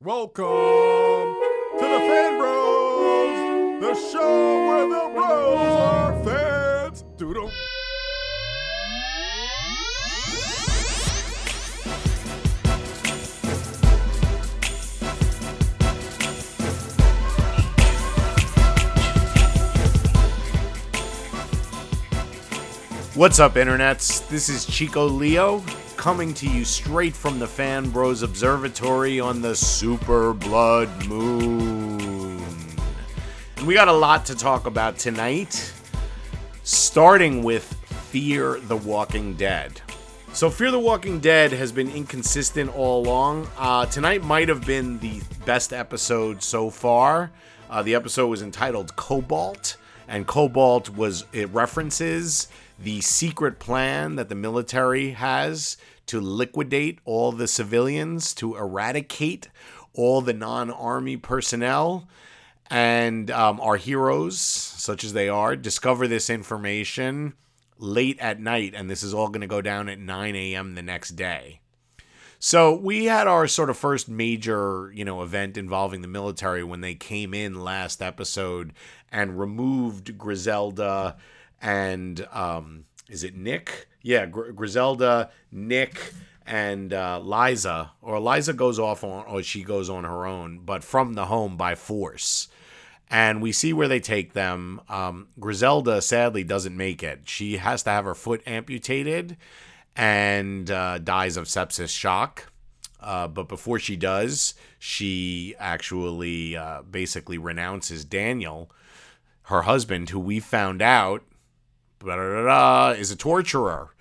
Welcome to the Fan Bros, the show where the bros are fans. Doodle. What's up, internets? This is Chico Leo coming to you straight from the Fan Bros Observatory on the Super Blood Moon. And we got a lot to talk about tonight, starting with Fear the Walking Dead. So, Fear the Walking Dead has been inconsistent all along. Uh, tonight might have been the best episode so far. Uh, the episode was entitled Cobalt, and Cobalt was it references the secret plan that the military has to liquidate all the civilians, to eradicate all the non army personnel. And um, our heroes, such as they are, discover this information late at night, and this is all going to go down at 9 a.m. the next day. So we had our sort of first major, you know, event involving the military when they came in last episode and removed Griselda and um, is it Nick? Yeah, Gr- Griselda, Nick, and uh, Liza. Or Liza goes off on, or she goes on her own, but from the home by force. And we see where they take them. Um, Griselda sadly doesn't make it. She has to have her foot amputated and uh, dies of sepsis shock. Uh, but before she does, she actually uh, basically renounces Daniel, her husband, who we found out is a torturer.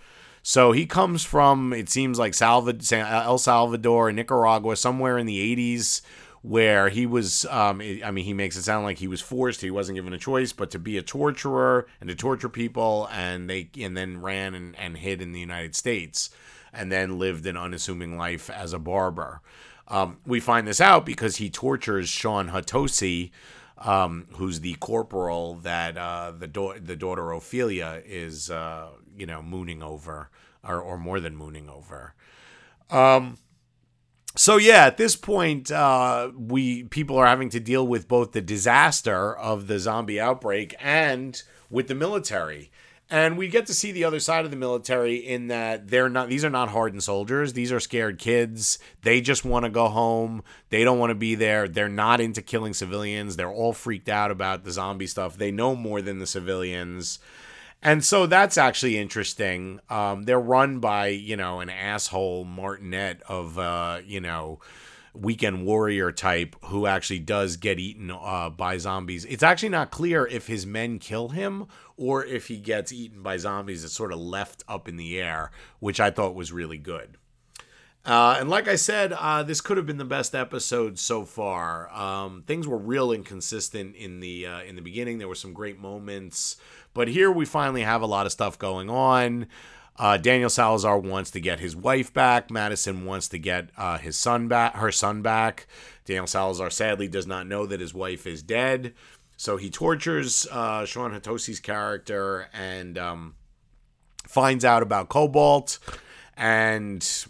So he comes from, it seems like Salvador, El Salvador, Nicaragua, somewhere in the 80s, where he was, um, I mean, he makes it sound like he was forced, he wasn't given a choice, but to be a torturer and to torture people, and they, and then ran and, and hid in the United States, and then lived an unassuming life as a barber. Um, we find this out because he tortures Shawn Hatosy, um, who's the corporal that uh, the da- the daughter Ophelia is, uh, you know, mooning over, or, or more than mooning over. Um, so yeah, at this point, uh, we people are having to deal with both the disaster of the zombie outbreak and with the military. And we get to see the other side of the military in that they're not these are not hardened soldiers. These are scared kids. They just want to go home. They don't want to be there. They're not into killing civilians. They're all freaked out about the zombie stuff. They know more than the civilians. And so that's actually interesting. Um, they're run by, you know, an asshole martinet of uh, you know, weekend warrior type who actually does get eaten uh, by zombies. It's actually not clear if his men kill him or if he gets eaten by zombies. It's sort of left up in the air, which I thought was really good. Uh, and like I said, uh, this could have been the best episode so far. Um, things were real inconsistent in the uh, in the beginning. There were some great moments, but here we finally have a lot of stuff going on. Uh, Daniel Salazar wants to get his wife back. Madison wants to get uh, his son back, her son back. Daniel Salazar sadly does not know that his wife is dead, so he tortures uh, Shawn Hatosy's character and um, finds out about Cobalt and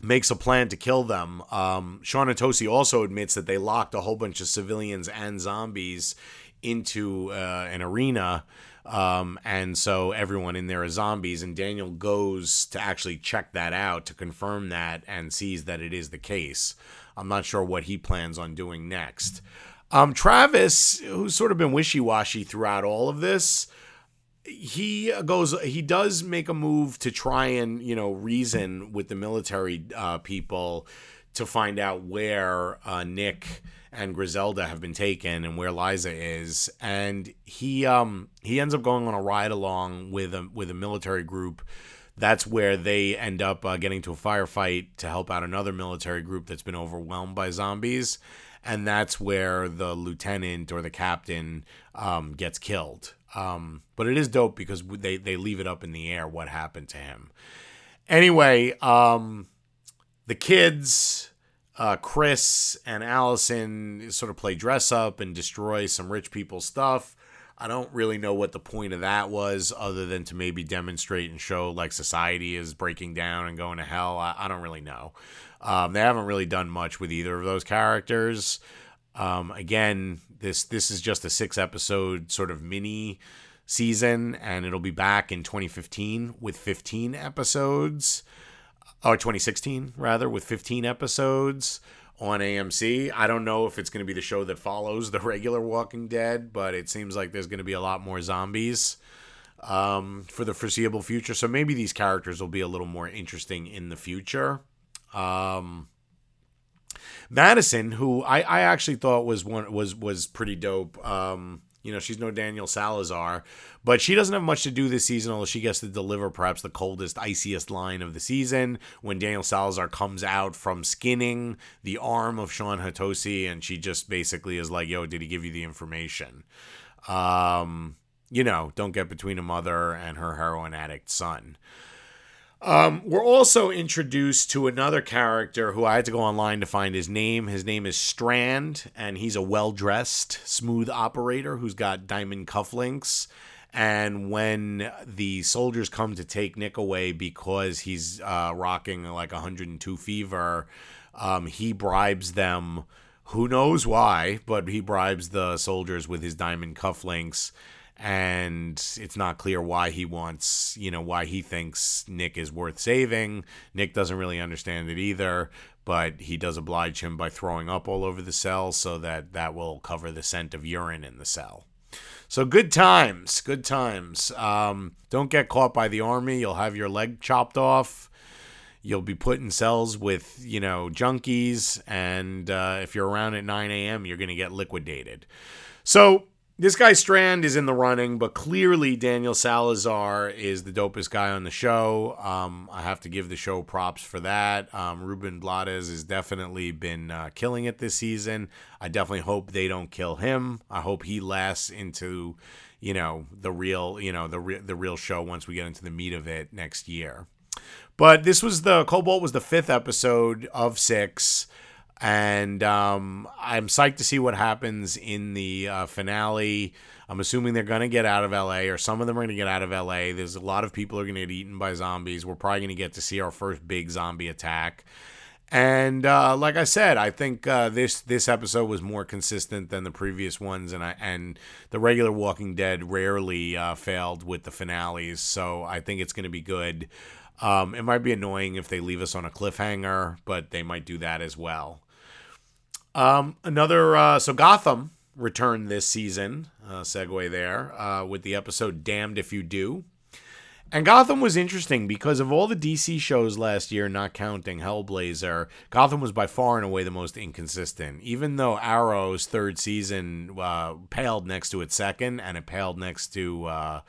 makes a plan to kill them. Um, Shawn Hatosy also admits that they locked a whole bunch of civilians and zombies into uh, an arena um, and so everyone in there is zombies, and Daniel goes to actually check that out to confirm that and sees that it is the case. I'm not sure what he plans on doing next. Um, Travis, who's sort of been wishy washy throughout all of this, he goes, he does make a move to try and, you know, reason with the military uh, people to find out where uh, Nick and Griselda have been taken and where Liza is, and he um he ends up going on a ride along with a with a military group. That's where they end up uh, getting to a firefight to help out another military group that's been overwhelmed by zombies, and that's where the lieutenant or the captain um, gets killed. Um, but it is dope because they they leave it up in the air what happened to him. Anyway, um, the kids uh, Chris and Allison sort of play dress up and destroy some rich people's stuff. I don't really know what the point of that was, other than to maybe demonstrate and show like society is breaking down and going to hell. I, I don't really know. Um, they haven't really done much with either of those characters. Um, again, this this is just a six episode sort of mini season, and it'll be back in 2015 with 15 episodes, or 2016 rather, with 15 episodes on AMC. I don't know if it's going to be the show that follows the regular Walking Dead, but it seems like there's going to be a lot more zombies um, for the foreseeable future. So maybe these characters will be a little more interesting in the future. Um, Madison, who I, I actually thought was one was was pretty dope. Um, you know, she's no Daniel Salazar, but she doesn't have much to do this season, although she gets to deliver perhaps the coldest, iciest line of the season when Daniel Salazar comes out from skinning the arm of Shawn Hatosy, and she just basically is like, yo, did he give you the information? Um, you know, don't get between a mother and her heroin addict son. Um, we're also introduced to another character who I had to go online to find his name. His name is Strand, and he's a well dressed, smooth operator who's got diamond cufflinks. And when the soldiers come to take Nick away because he's uh, rocking like 102 fever, um, he bribes them. Who knows why, but he bribes the soldiers with his diamond cufflinks and it's not clear why he wants, you know, why he thinks Nick is worth saving. Nick doesn't really understand it either, but he does oblige him by throwing up all over the cell so that that will cover the scent of urine in the cell. So good times, good times. Um, don't get caught by the army. You'll have your leg chopped off. You'll be put in cells with, you know, junkies. And uh, if you're around at 9 a.m., you're going to get liquidated. So this guy Strand is in the running, but clearly Daniel Salazar is the dopest guy on the show. Um, I have to give the show props for that. Um, Ruben Blades has definitely been uh, killing it this season. I definitely hope they don't kill him. I hope he lasts into, you know, the real, you know, the re- the real show once we get into the meat of it next year. But this was the Cobalt was the fifth episode of six and um, I'm psyched to see what happens in the uh, finale. I'm assuming they're going to get out of LA, or some of them are going to get out of LA. There's a lot of people are going to get eaten by zombies. We're probably going to get to see our first big zombie attack. And uh, like I said, I think uh, this this episode was more consistent than the previous ones, and I and the regular Walking Dead rarely uh, failed with the finales. So I think it's going to be good. Um, it might be annoying if they leave us on a cliffhanger, but they might do that as well. Um, another uh, so Gotham returned this season. Uh, segue there uh, with the episode "Damned If You Do." And Gotham was interesting because of all the DC shows last year, not counting Hellblazer, Gotham was by far and away the most inconsistent. Even though Arrow's third season uh, paled next to its second, and it paled next to uh,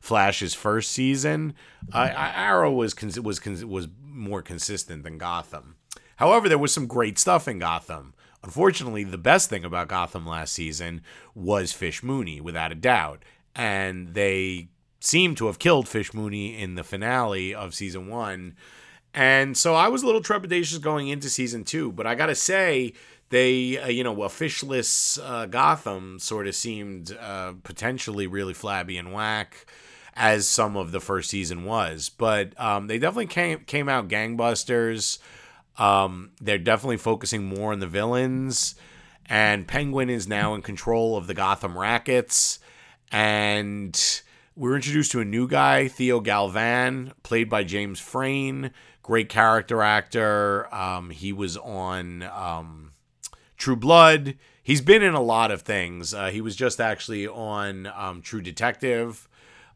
Flash's first season, Arrow was was was more consistent than Gotham. However, there was some great stuff in Gotham. Unfortunately, the best thing about Gotham last season was Fish Mooney, without a doubt. And they seem to have killed Fish Mooney in the finale of season one. And so I was a little trepidatious going into season two, but I got to say, they, uh, you know, a fishless uh, Gotham sort of seemed uh, potentially really flabby and whack as some of the first season was. But um, they definitely came, came out gangbusters. Um, they're definitely focusing more on the villains, and Penguin is now in control of the Gotham Rackets. And we're introduced to a new guy, Theo Galavan, played by James Frain. Great character actor. Um, he was on um, True Blood. He's been in a lot of things. Uh, he was just actually on um, True Detective.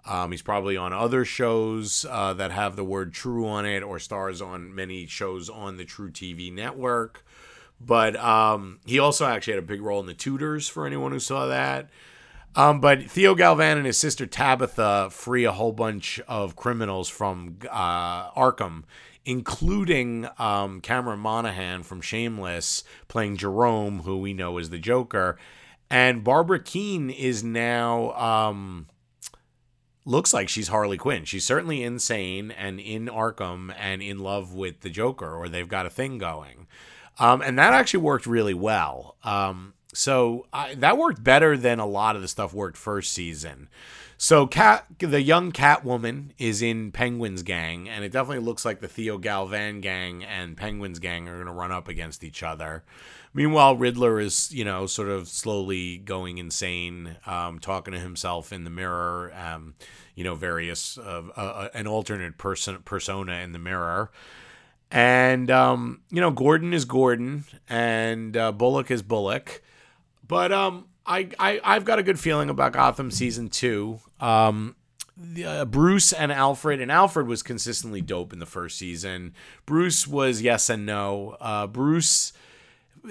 Um, he's probably on other shows uh, that have the word true on it or stars on many shows on the truTV network. But um, he also actually had a big role in The Tudors for anyone who saw that. Um, but Theo Galavan and his sister Tabitha free a whole bunch of criminals from uh, Arkham, including um, Cameron Monaghan from Shameless playing Jerome, who we know is the Joker. And Barbara Kean is now um, looks like she's Harley Quinn. She's certainly insane and in Arkham and in love with the Joker, or they've got a thing going. Um, and that actually worked really well. Um, so I, that worked better than a lot of the stuff worked first season. So cat, the young Catwoman is in Penguin's gang, and it definitely looks like the Theo Galavan gang and Penguin's gang are going to run up against each other. Meanwhile, Riddler is, you know, sort of slowly going insane, um, talking to himself in the mirror, um, you know, various, uh, uh, an alternate person persona in the mirror. And, um, you know, Gordon is Gordon and uh, Bullock is Bullock. But um, I, I, I've got a good feeling about Gotham season two. Um, uh, Bruce and Alfred, and Alfred was consistently dope in the first season. Bruce was yes and no. Uh, Bruce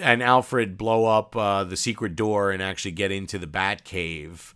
and Alfred blow up uh, the secret door and actually get into the Batcave,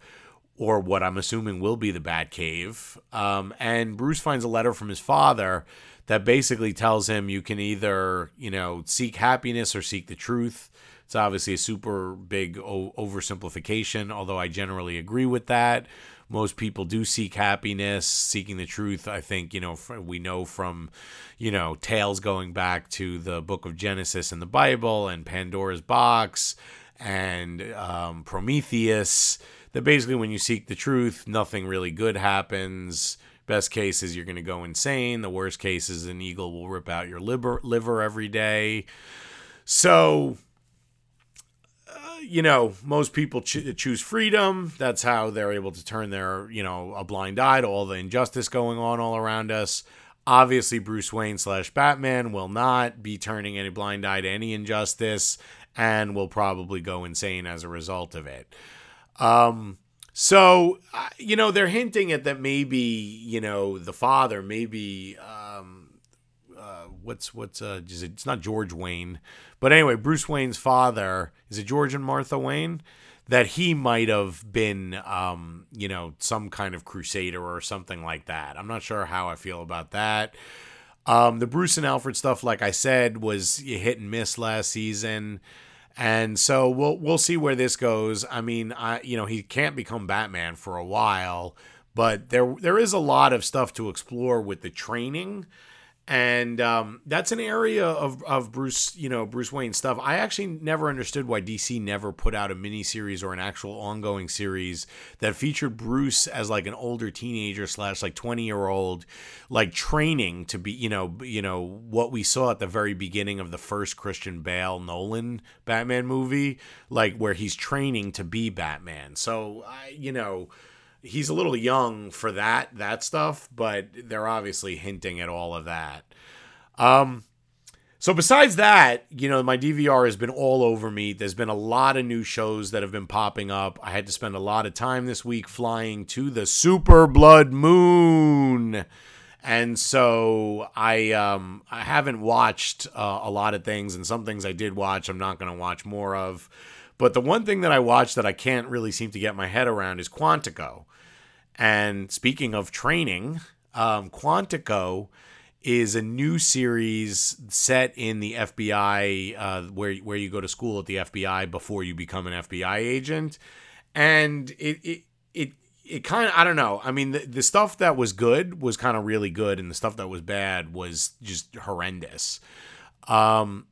or what I'm assuming will be the Batcave. Um, and Bruce finds a letter from his father that basically tells him you can either, you know, seek happiness or seek the truth. It's obviously a super big o- oversimplification, although I generally agree with that most people do seek happiness, seeking the truth. I think, you know, we know from, you know, tales going back to the book of Genesis in the Bible and Pandora's box and um, Prometheus that basically when you seek the truth, nothing really good happens. Best case is you're going to go insane. The worst case is an eagle will rip out your liver, liver every day. So you know, most people cho- choose freedom. That's how they're able to turn their, you know, a blind eye to all the injustice going on all around us. Obviously, Bruce Wayne slash Batman will not be turning any blind eye to any injustice and will probably go insane as a result of it. Um, so, uh, you know, they're hinting at that maybe, you know, the father, maybe, um, uh, what's, what's, uh, it's not George Wayne but anyway, Bruce Wayne's father is it George and Martha Wayne? That he might have been, um, you know, some kind of crusader or something like that. I'm not sure how I feel about that. Um, the Bruce and Alfred stuff, like I said, was hit and miss last season, and so we'll we'll see where this goes. I mean, I you know he can't become Batman for a while, but there there is a lot of stuff to explore with the training and um, that's an area of, of Bruce, you know, Bruce Wayne stuff. I actually never understood why DC never put out a miniseries or an actual ongoing series that featured Bruce as like an older teenager slash like twenty year old, like training to be, you know, you know what we saw at the very beginning of the first Christian Bale Nolan Batman movie, like where he's training to be Batman. So, I, you know he's a little young for that that stuff, but they're obviously hinting at all of that. Um, so besides that, you know, my DVR has been all over me. There's been a lot of new shows that have been popping up. I had to spend a lot of time this week flying to the Super Blood Moon. And so I um I haven't watched uh, a lot of things and some things I did watch I'm not going to watch more of. But the one thing that I watched that I can't really seem to get my head around is Quantico. And speaking of training, um, Quantico is a new series set in the FBI, uh, where where you go to school at the FBI before you become an FBI agent, and it it it. It kind of, I don't know. I mean, the, the stuff that was good was kind of really good, and the stuff that was bad was just horrendous. Um,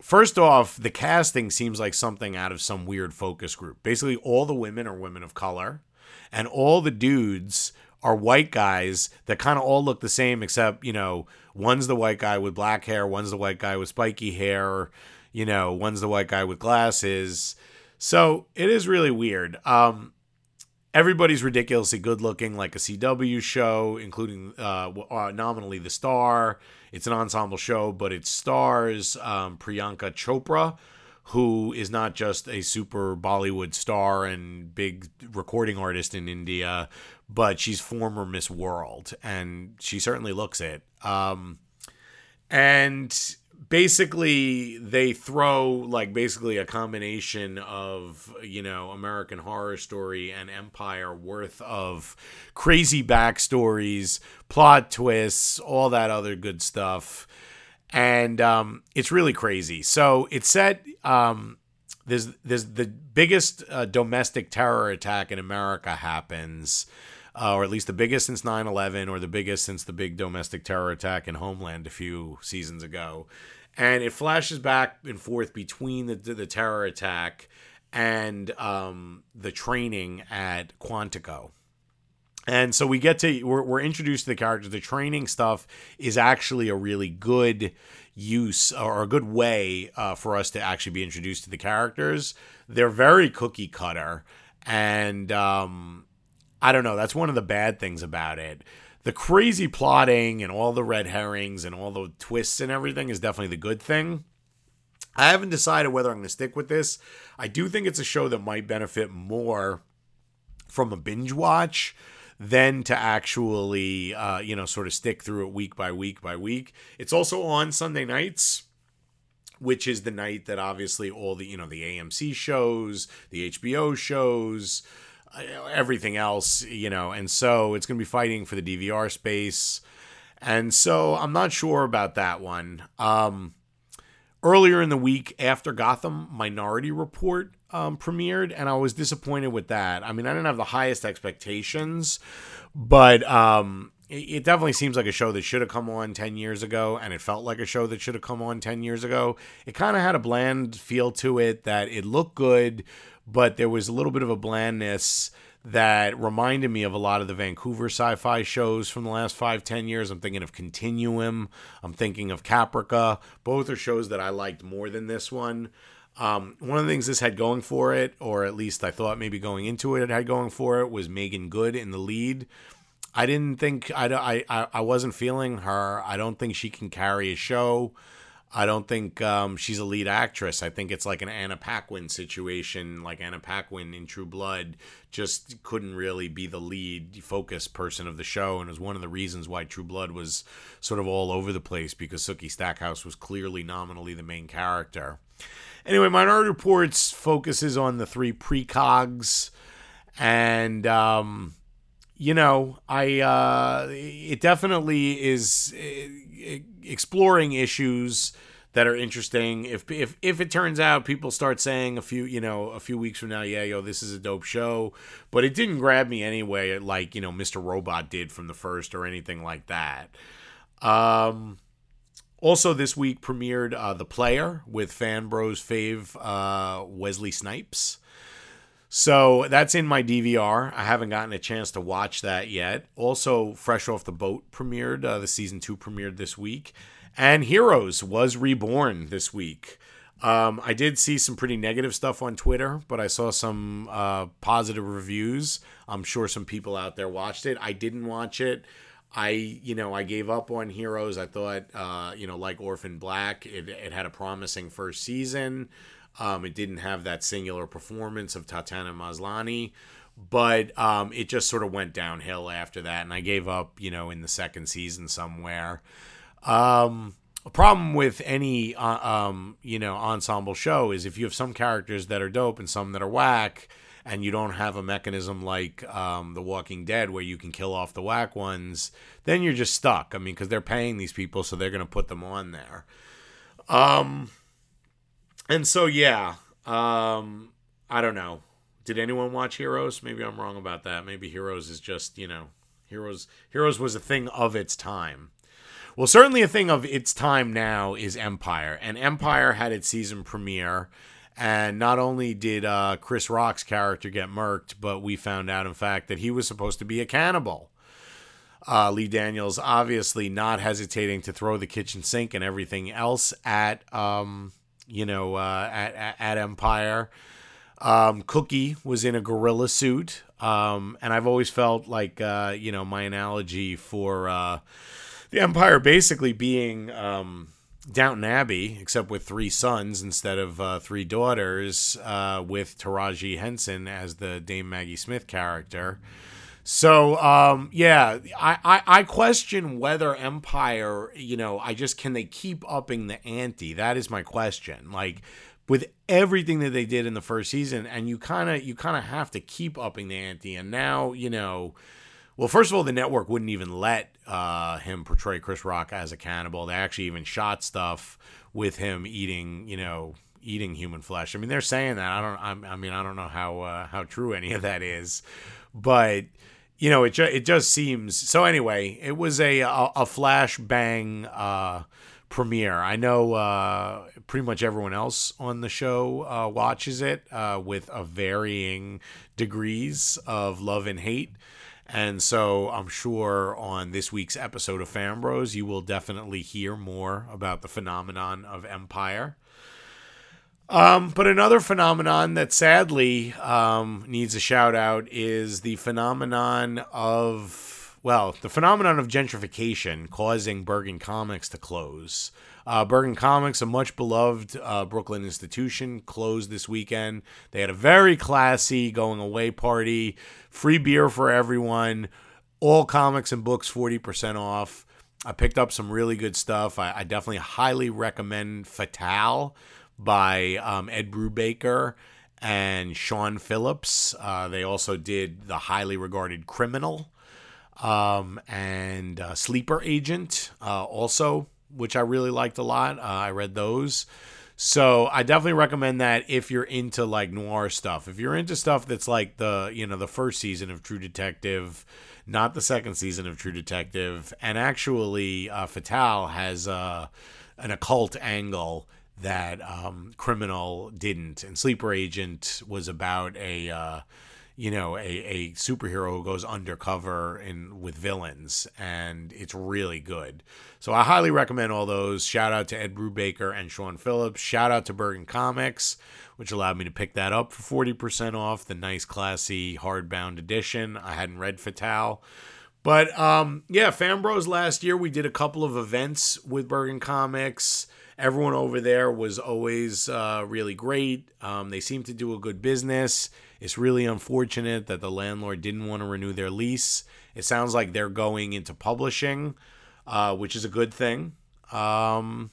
First off, the casting seems like something out of some weird focus group. Basically, all the women are women of color, and all the dudes are white guys that kind of all look the same, except, you know, one's the white guy with black hair, one's the white guy with spiky hair, you know, one's the white guy with glasses. So it is really weird. Um, everybody's ridiculously good looking, like a CW show, including uh, uh, nominally the star. It's an ensemble show, but it stars um, Priyanka Chopra, who is not just a super Bollywood star and big recording artist in India, but she's former Miss World, and she certainly looks it. Um, and basically they throw like basically a combination of you know american horror story and empire worth of crazy backstories plot twists all that other good stuff and um, it's really crazy so it's set um, there's there's the biggest uh, domestic terror attack in america happens uh, or at least the biggest since 9-11 or the biggest since the big domestic terror attack in homeland a few seasons ago and it flashes back and forth between the, the, the terror attack and um, the training at Quantico. And so we get to we're, we're introduced to the characters. The training stuff is actually a really good use or a good way uh, for us to actually be introduced to the characters. They're very cookie cutter, and um, I don't know. That's one of the bad things about it. The crazy plotting and all the red herrings and all the twists and everything is definitely the good thing. I haven't decided whether I'm going to stick with this. I do think it's a show that might benefit more from a binge watch than to actually, uh, you know, sort of stick through it week by week by week. It's also on Sunday nights, which is the night that obviously all the, you know, the AMC shows, the HBO shows, uh, everything else, you know, and so it's going to be fighting for the DVR space. And so I'm not sure about that one. Um, earlier in the week after Gotham Minority Report um, premiered, and I was disappointed with that. I mean, I didn't have the highest expectations, but um, it, it definitely seems like a show that should have come on 10 years ago, and it felt like a show that should have come on 10 years ago. It kind of had a bland feel to it that it looked good, but there was a little bit of a blandness that reminded me of a lot of the Vancouver sci-fi shows from the last five, ten years. I'm thinking of Continuum. I'm thinking of Caprica. Both are shows that I liked more than this one. Um, one of the things this had going for it, or at least I thought maybe going into it, it had going for it, was Meagan Good in the lead. I didn't think I, I I wasn't feeling her. I don't think she can carry a show. I don't think um, she's a lead actress. I think it's like an Anna Paquin situation, like Anna Paquin in True Blood just couldn't really be the lead focus person of the show, and was one of the reasons why True Blood was sort of all over the place because Sookie Stackhouse was clearly nominally the main character. Anyway, Minority Reports focuses on the three precogs, and um, you know, I uh, it definitely is uh, exploring issues that are interesting. If if if it turns out people start saying a few you know a few weeks from now, yeah, yo, this is a dope show, but it didn't grab me anyway, like you know Mr. Robot did from the first or anything like that. Um, also this week premiered uh, the Player with Fan Bros fave uh, Wesley Snipes. So that's in my DVR. I haven't gotten a chance to watch that yet. Also, Fresh Off the Boat premiered. Uh, the season two premiered this week. And Heroes was reborn this week. Um, I did see some pretty negative stuff on Twitter, but I saw some uh, positive reviews. I'm sure some people out there watched it. I didn't watch it. I, you know, I gave up on Heroes. I thought, uh, you know, like Orphan Black, it, it had a promising first season. Um, it didn't have that singular performance of Tatiana Maslany, but um, it just sort of went downhill after that, and I gave up, you know, in the second season somewhere. Um, a problem with any, uh, um, you know, ensemble show is if you have some characters that are dope and some that are whack, and you don't have a mechanism like um, The Walking Dead where you can kill off the whack ones, then you're just stuck. I mean, because they're paying these people, so they're going to put them on there. Um, and so yeah, um, I don't know. Did anyone watch Heroes? Maybe I'm wrong about that. Maybe Heroes is just you know, Heroes. Heroes was a thing of its time. Well, certainly a thing of its time now is Empire, and Empire had its season premiere. And not only did uh, Chris Rock's character get murked, but we found out, in fact, that he was supposed to be a cannibal. Uh, Lee Daniels obviously not hesitating to throw the kitchen sink and everything else at um, you know, uh, at, at Empire. Um, Cookie was in a gorilla suit. Um, and I've always felt like, uh, you know, my analogy for uh, the Empire basically being um, Downton Abbey, except with three sons instead of uh, three daughters, uh, with Taraji Henson as the Dame Maggie Smith character. So um, yeah, I, I, I question whether Empire, you know, I just can they keep upping the ante? That is my question. Like with everything that they did in the first season, and you kind of you kind of have to keep upping the ante. And now you know, well, first of all, the network wouldn't even let uh, him portray Chris Rock as a cannibal. They actually even shot stuff with him eating, you know, eating human flesh. I mean, they're saying that. I don't. I mean, I don't know how uh, how true any of that is, but you know, it ju- it just seems so. Anyway, it was a a, a flash bang uh, premiere. I know uh, pretty much everyone else on the show uh, watches it uh, with a varying degrees of love and hate. And so I'm sure on this week's episode of FanBros, you will definitely hear more about the phenomenon of Empire. Um, but another phenomenon that sadly um, needs a shout out is the phenomenon of, well, the phenomenon of gentrification causing Bergen Comics to close. Uh, Bergen Comics, a much beloved uh, Brooklyn institution, closed this weekend. They had a very classy going away party, free beer for everyone, all comics and books 40% off. I picked up some really good stuff. I, I definitely highly recommend Fatale by um, Ed Brubaker and Sean Phillips. Uh, they also did the highly regarded Criminal um, and uh, Sleeper Agent, uh, also, which I really liked a lot. Uh, I read those. So I definitely recommend that if you're into like noir stuff. If you're into stuff that's like the you know the first season of True Detective, not the second season of True Detective, and actually uh, Fatale has uh, an occult angle that um, Criminal didn't, and Sleeper Agent was about a uh, you know a, a superhero who goes undercover in with villains, and it's really good. So I highly recommend all those. Shout out to Ed Brubaker and Sean Phillips. Shout out to Bergen Comics, which allowed me to pick that up for forty percent off the nice, classy hardbound edition. I hadn't read Fatale. But um, yeah, FanBros last year we did a couple of events with Bergen Comics everyone over there was always uh, really great. Um, they seem to do a good business. It's really unfortunate that the landlord didn't want to renew their lease. It sounds like they're going into publishing, uh, which is a good thing. Um,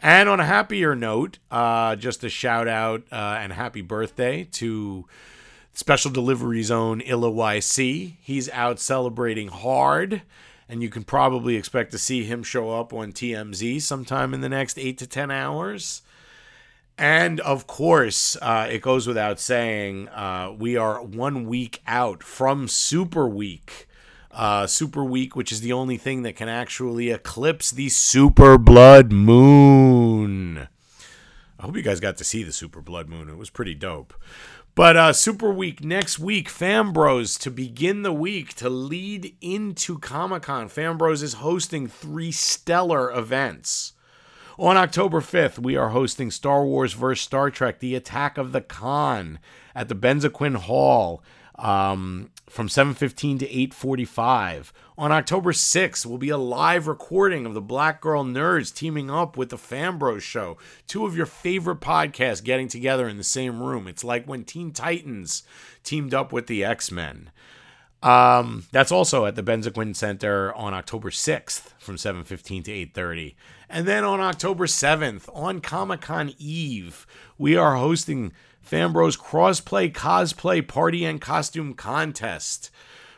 and on a happier note, uh, just a shout out uh, and happy birthday to Special Delivery Zone Illa YC. He's out celebrating hard and you can probably expect to see him show up on TMZ sometime in the next eight to 10 hours. And of course, uh, it goes without saying, uh, we are one week out from Super Week. Uh, super Week, which is the only thing that can actually eclipse the Super Blood Moon. I hope you guys got to see the Super Blood Moon. It was pretty dope. But uh, Super Week next week, FanBros to begin the week to lead into Comic Con. FanBros is hosting three stellar events. On October 5th, we are hosting Star Wars vs. Star Trek The Attack of the Khan at the Benzoquin Hall um, from 7.15 to 8.45. On October 6th will be a live recording of the Black Girl Nerds teaming up with the FanBros Show. Two of your favorite podcasts getting together in the same room. It's like when Teen Titans teamed up with the X-Men. Um, that's also at the Benzoquin Center on October 6th from 7:15 to 8:30. And then on October 7th on Comic-Con Eve, we are hosting FanBros Crossplay Cosplay Party and Costume Contest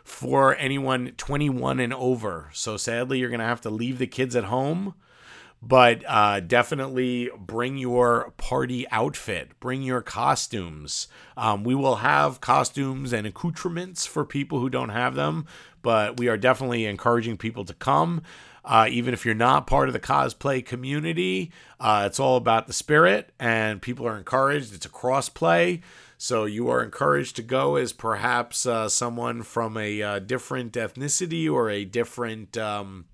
for anyone 21 and over. So sadly, you're going to have to leave the kids at home, but uh, definitely bring your party outfit, bring your costumes. Um, we will have costumes and accoutrements for people who don't have them, but we are definitely encouraging people to come. Uh, even if you're not part of the cosplay community, uh, it's all about the spirit, and people are encouraged. It's a cross play. So you are encouraged to go as perhaps uh, someone from a uh, different ethnicity or a different um,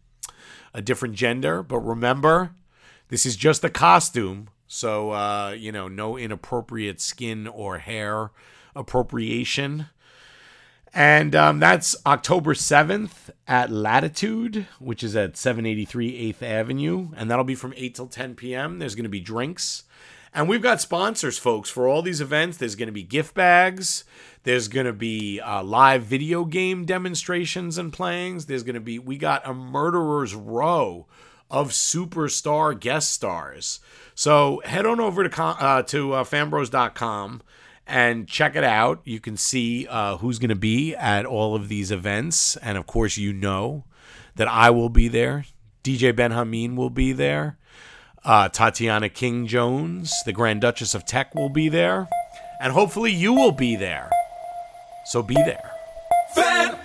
a different gender. But remember, this is just a costume, so uh, you know no inappropriate skin or hair appropriation. And um, that's October 7th at Latitude, which is at 783 8th Avenue. And that'll be from 8 till 10 p.m. There's going to be drinks. And we've got sponsors, folks, for all these events. There's going to be gift bags. There's going to be uh, live video game demonstrations and playings. There's going to be, we got a murderer's row of superstar guest stars. So head on over to, uh, to uh, fanbros.com and check it out. You can see uh, who's going to be at all of these events. And of course, you know that I will be there. DJ Ben Hameen will be there. Uh, Tatiana King Jones, the Grand Duchess of Tech, will be there. And hopefully you will be there. So be there. Fan